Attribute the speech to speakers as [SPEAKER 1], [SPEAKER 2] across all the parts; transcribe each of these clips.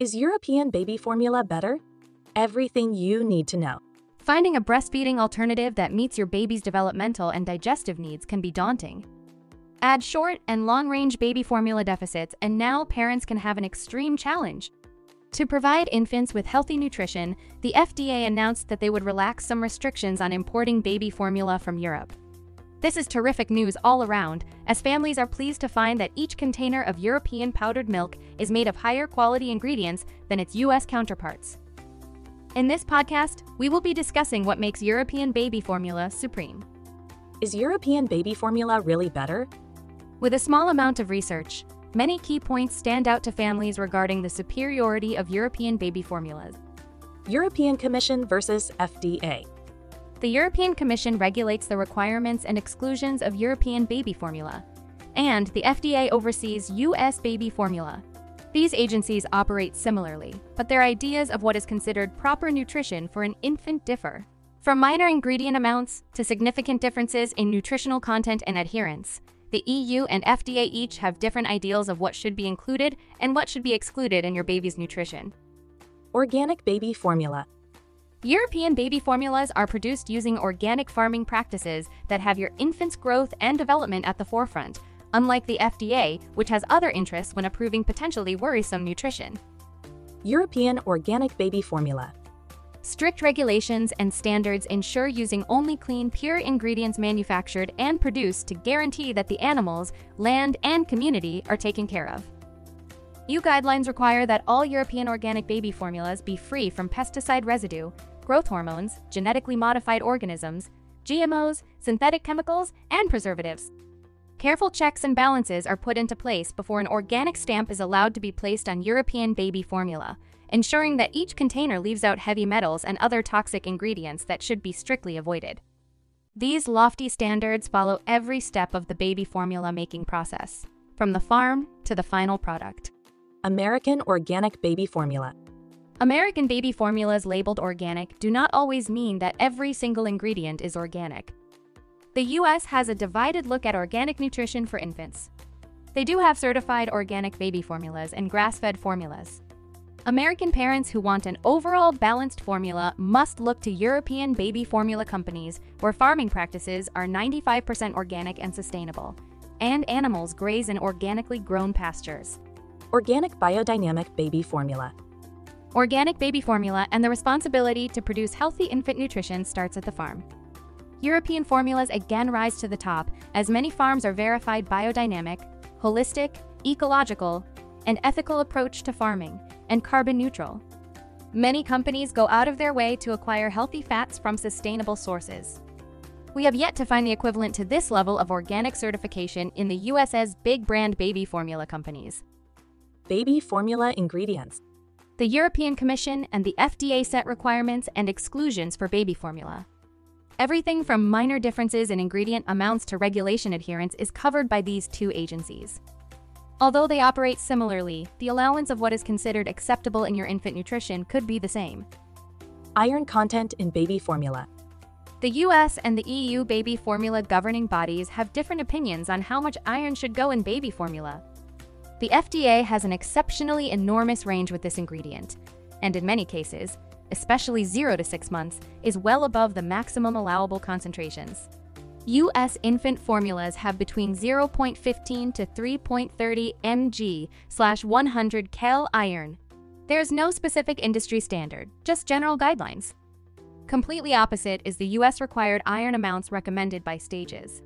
[SPEAKER 1] Is European baby formula better? Everything you need to know.
[SPEAKER 2] Finding a breastfeeding alternative that meets your baby's developmental and digestive needs can be daunting. Add short and long range baby formula deficits, and now parents can have an extreme challenge. To provide infants with healthy nutrition, the FDA announced that they would relax some restrictions on importing baby formula from Europe. This is terrific news all around, as families are pleased to find that each container of European powdered milk is made of higher quality ingredients than its US counterparts. In this podcast, we will be discussing what makes European baby formula supreme.
[SPEAKER 1] Is European baby formula really better?
[SPEAKER 2] With a small amount of research, many key points stand out to families regarding the superiority of European baby formulas.
[SPEAKER 1] European Commission versus FDA.
[SPEAKER 2] The European Commission regulates the requirements and exclusions of European baby formula, and the FDA oversees U.S. baby formula. These agencies operate similarly, but their ideas of what is considered proper nutrition for an infant differ. From minor ingredient amounts to significant differences in nutritional content and adherence, the EU and FDA each have different ideals of what should be included and what should be excluded in your baby's nutrition.
[SPEAKER 1] Organic baby formula.
[SPEAKER 2] European baby formulas are produced using organic farming practices that have your infant's growth and development at the forefront, unlike the FDA, which has other interests when approving potentially worrisome nutrition.
[SPEAKER 1] European organic baby formula.
[SPEAKER 2] Strict regulations and standards ensure using only clean, pure ingredients manufactured and produced to guarantee that the animals, land, and community are taken care of. EU guidelines require that all European organic baby formulas be free from pesticide residue, growth hormones, genetically modified organisms, GMOs, synthetic chemicals, and preservatives. Careful checks and balances are put into place before an organic stamp is allowed to be placed on European baby formula, ensuring that each container leaves out heavy metals and other toxic ingredients that should be strictly avoided. These lofty standards follow every step of the baby formula making process, from the farm to the final product.
[SPEAKER 1] American organic baby formula.
[SPEAKER 2] American baby formulas labeled organic do not always mean that every single ingredient is organic. The US has a divided look at organic nutrition for infants. They do have certified organic baby formulas and grass fed formulas. American parents who want an overall balanced formula must look to European baby formula companies where farming practices are 95% organic and sustainable, and animals graze in organically grown pastures.
[SPEAKER 1] Organic biodynamic baby formula.
[SPEAKER 2] Organic baby formula and the responsibility to produce healthy infant nutrition starts at the farm. European formulas again rise to the top as many farms are verified biodynamic, holistic, ecological, and ethical approach to farming, and carbon neutral. Many companies go out of their way to acquire healthy fats from sustainable sources. We have yet to find the equivalent to this level of organic certification in the US's big brand baby formula companies.
[SPEAKER 1] Baby formula ingredients.
[SPEAKER 2] The European Commission and the FDA set requirements and exclusions for baby formula. Everything from minor differences in ingredient amounts to regulation adherence is covered by these two agencies. Although they operate similarly, the allowance of what is considered acceptable in your infant nutrition could be the same.
[SPEAKER 1] Iron content in baby formula.
[SPEAKER 2] The US and the EU baby formula governing bodies have different opinions on how much iron should go in baby formula. The FDA has an exceptionally enormous range with this ingredient, and in many cases, especially 0 to 6 months, is well above the maximum allowable concentrations. U.S. infant formulas have between 0.15 to 3.30 mg slash 100 cal iron. There's no specific industry standard, just general guidelines. Completely opposite is the U.S. required iron amounts recommended by stages.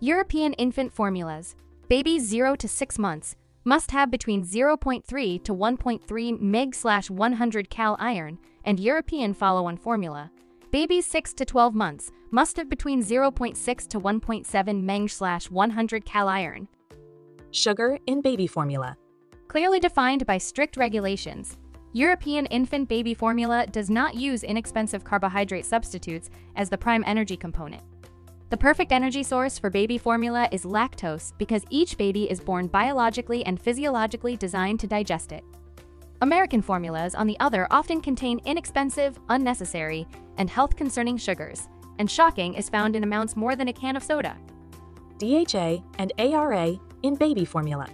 [SPEAKER 2] European infant formulas, babies 0 to 6 months, must have between 0.3 to 1.3 mg slash 100 cal iron, and European follow-on formula. Babies 6 to 12 months must have between 0.6 to 1.7 mg slash 100 cal iron.
[SPEAKER 1] Sugar in baby formula.
[SPEAKER 2] Clearly defined by strict regulations, European infant baby formula does not use inexpensive carbohydrate substitutes as the prime energy component. The perfect energy source for baby formula is lactose because each baby is born biologically and physiologically designed to digest it. American formulas, on the other, often contain inexpensive, unnecessary, and health concerning sugars, and shocking is found in amounts more than a can of soda.
[SPEAKER 1] DHA and ARA in baby formula.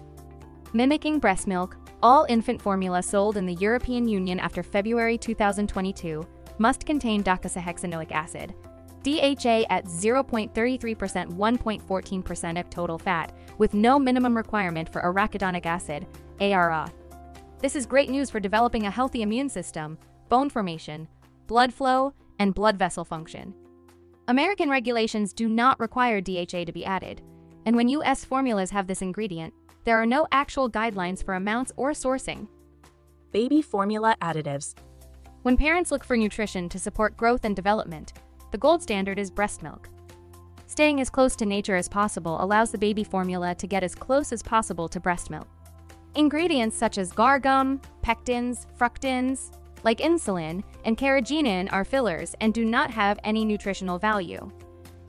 [SPEAKER 2] Mimicking breast milk, all infant formula sold in the European Union after February 2022 must contain docosahexaenoic acid, DHA at 0.33%, 1.14% of total fat, with no minimum requirement for arachidonic acid, ARA. This is great news for developing a healthy immune system, bone formation, blood flow, and blood vessel function. American regulations do not require DHA to be added, and when US formulas have this ingredient, there are no actual guidelines for amounts or sourcing.
[SPEAKER 1] Baby formula additives.
[SPEAKER 2] When parents look for nutrition to support growth and development, the gold standard is breast milk. Staying as close to nature as possible allows the baby formula to get as close as possible to breast milk. Ingredients such as guar gum, pectins, fructans, like inulin, and carrageenan are fillers and do not have any nutritional value.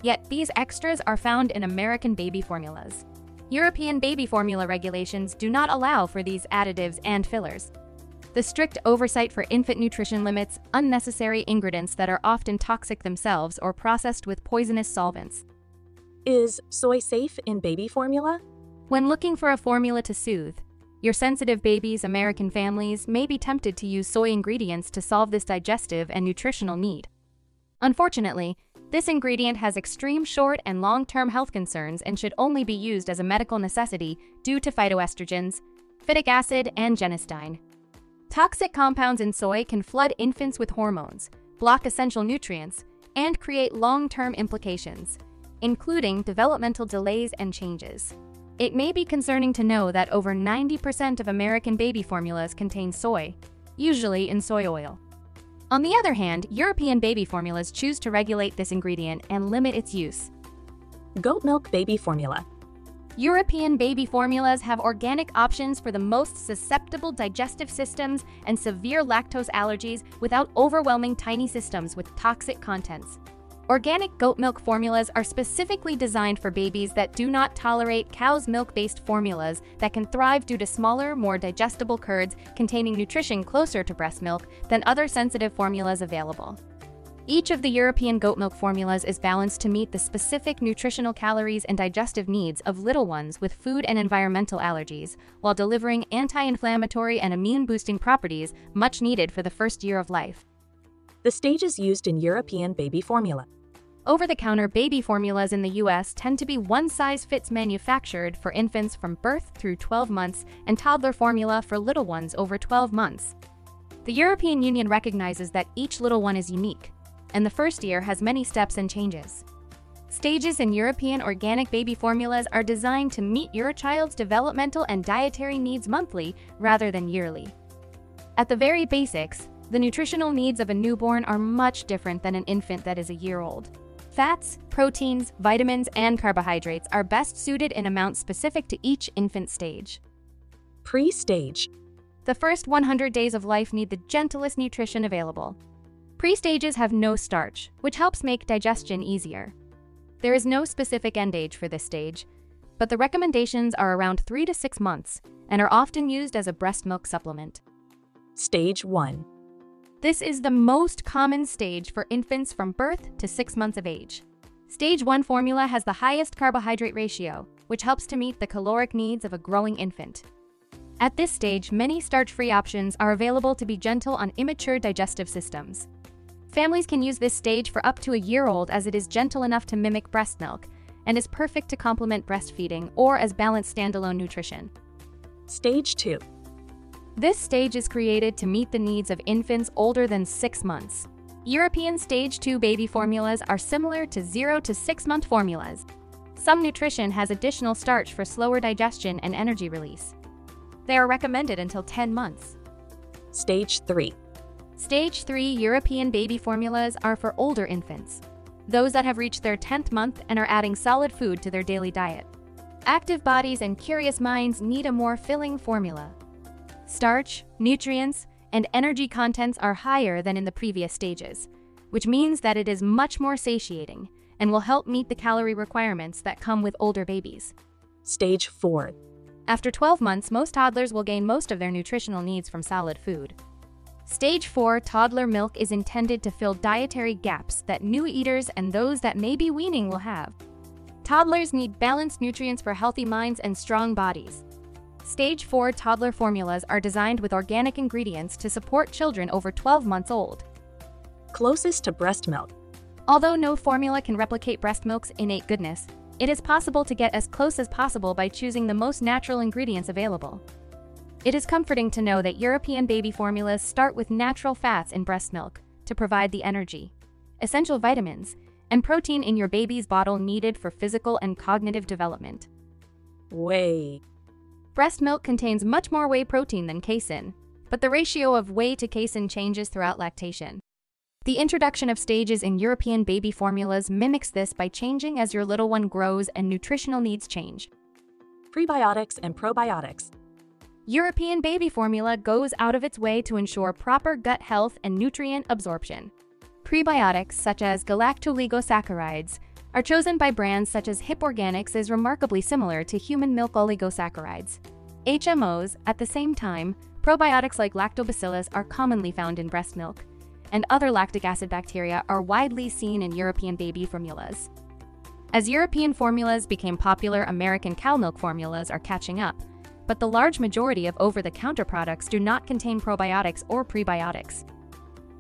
[SPEAKER 2] Yet these extras are found in American baby formulas. European baby formula regulations do not allow for these additives and fillers. The strict oversight for infant nutrition limits unnecessary ingredients that are often toxic themselves or processed with poisonous solvents.
[SPEAKER 1] Is soy safe in baby formula?
[SPEAKER 2] When looking for a formula to soothe, your sensitive babies, American families may be tempted to use soy ingredients to solve this digestive and nutritional need. Unfortunately, this ingredient has extreme short and long term health concerns and should only be used as a medical necessity due to phytoestrogens, phytic acid, and genistein. Toxic compounds in soy can flood infants with hormones, block essential nutrients, and create long term implications, including developmental delays and changes. It may be concerning to know that over 90% of American baby formulas contain soy, usually in soy oil. On the other hand, European baby formulas choose to regulate this ingredient and limit its use.
[SPEAKER 1] Goat milk baby formula.
[SPEAKER 2] European baby formulas have organic options for the most susceptible digestive systems and severe lactose allergies without overwhelming tiny systems with toxic contents. Organic goat milk formulas are specifically designed for babies that do not tolerate cow's milk based formulas that can thrive due to smaller, more digestible curds containing nutrition closer to breast milk than other sensitive formulas available. Each of the European goat milk formulas is balanced to meet the specific nutritional calories and digestive needs of little ones with food and environmental allergies, while delivering anti inflammatory and immune boosting properties much needed for the first year of life.
[SPEAKER 1] The stages used in European baby formula.
[SPEAKER 2] Over the counter baby formulas in the US tend to be one size fits manufactured for infants from birth through 12 months and toddler formula for little ones over 12 months. The European Union recognizes that each little one is unique, and the first year has many steps and changes. Stages in European organic baby formulas are designed to meet your child's developmental and dietary needs monthly rather than yearly. At the very basics, the nutritional needs of a newborn are much different than an infant that is a year old. Fats, proteins, vitamins, and carbohydrates are best suited in amounts specific to each infant stage.
[SPEAKER 1] Pre stage.
[SPEAKER 2] The first 100 days of life need the gentlest nutrition available. Pre-stages have no starch, which helps make digestion easier. There is no specific end age for this stage, but the recommendations are around 3 to 6 months and are often used as a breast milk supplement.
[SPEAKER 1] Stage 1.
[SPEAKER 2] This is the most common stage for infants from birth to 6 months of age. Stage 1 formula has the highest carbohydrate ratio, which helps to meet the caloric needs of a growing infant. At this stage, many starch-free options are available to be gentle on immature digestive systems. Families can use this stage for up to a year old as it is gentle enough to mimic breast milk and is perfect to complement breastfeeding or as balanced standalone nutrition.
[SPEAKER 1] Stage 2.
[SPEAKER 2] This stage is created to meet the needs of infants older than 6 months. European Stage 2 baby formulas are similar to 0 to 6 month formulas. Some nutrition has additional starch for slower digestion and energy release. They are recommended until 10 months.
[SPEAKER 1] Stage 3.
[SPEAKER 2] Stage 3 European baby formulas are for older infants, those that have reached their 10th month and are adding solid food to their daily diet. Active bodies and curious minds need a more filling formula. Starch, nutrients, and energy contents are higher than in the previous stages, which means that it is much more satiating and will help meet the calorie requirements that come with older babies.
[SPEAKER 1] Stage 4.
[SPEAKER 2] After 12 months, most toddlers will gain most of their nutritional needs from solid food. Stage 4 toddler milk is intended to fill dietary gaps that new eaters and those that may be weaning will have. Toddlers need balanced nutrients for healthy minds and strong bodies. Stage 4 toddler formulas are designed with organic ingredients to support children over 12 months old.
[SPEAKER 1] Closest to breast milk.
[SPEAKER 2] Although no formula can replicate breast milk's innate goodness, it is possible to get as close as possible by choosing the most natural ingredients available. It is comforting to know that European baby formulas start with natural fats in breast milk to provide the energy, essential vitamins, and protein in your baby's bottle needed for physical and cognitive development.
[SPEAKER 1] Whey.
[SPEAKER 2] Breast milk contains much more whey protein than casein, but the ratio of whey to casein changes throughout lactation. The introduction of stages in European baby formulas mimics this by changing as your little one grows and nutritional needs change.
[SPEAKER 1] Prebiotics and probiotics.
[SPEAKER 2] European baby formula goes out of its way to ensure proper gut health and nutrient absorption. Prebiotics, such as galactooligosaccharides, are chosen by brands such as HiPP Organics is remarkably similar to human milk oligosaccharides. HMOs, at the same time, probiotics like lactobacillus are commonly found in breast milk, and other lactic acid bacteria are widely seen in European baby formulas. As European formulas became popular, American cow milk formulas are catching up, but the large majority of over the counter products do not contain probiotics or prebiotics.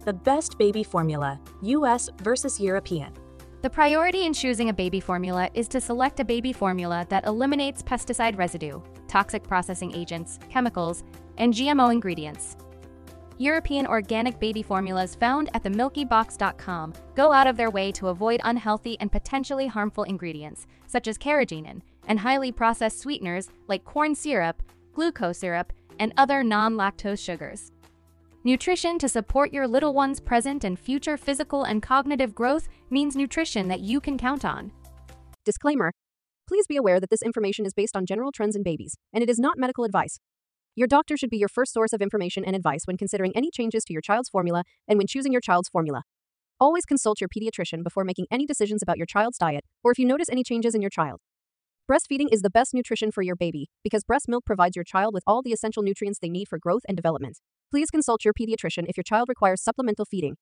[SPEAKER 1] The best baby formula, US versus European.
[SPEAKER 2] The priority in choosing a baby formula is to select a baby formula that eliminates pesticide residue, toxic processing agents, chemicals, and GMO ingredients. European organic baby formulas found at themilkybox.com go out of their way to avoid unhealthy and potentially harmful ingredients, such as carrageenan, and highly processed sweeteners like corn syrup, glucose syrup, and other non lactose sugars. Nutrition to support your little one's present and future physical and cognitive growth means nutrition that you can count on.
[SPEAKER 3] Disclaimer Please be aware that this information is based on general trends in babies, and it is not medical advice. Your doctor should be your first source of information and advice when considering any changes to your child's formula and when choosing your child's formula. Always consult your pediatrician before making any decisions about your child's diet or if you notice any changes in your child. Breastfeeding is the best nutrition for your baby because breast milk provides your child with all the essential nutrients they need for growth and development. Please consult your pediatrician if your child requires supplemental feeding.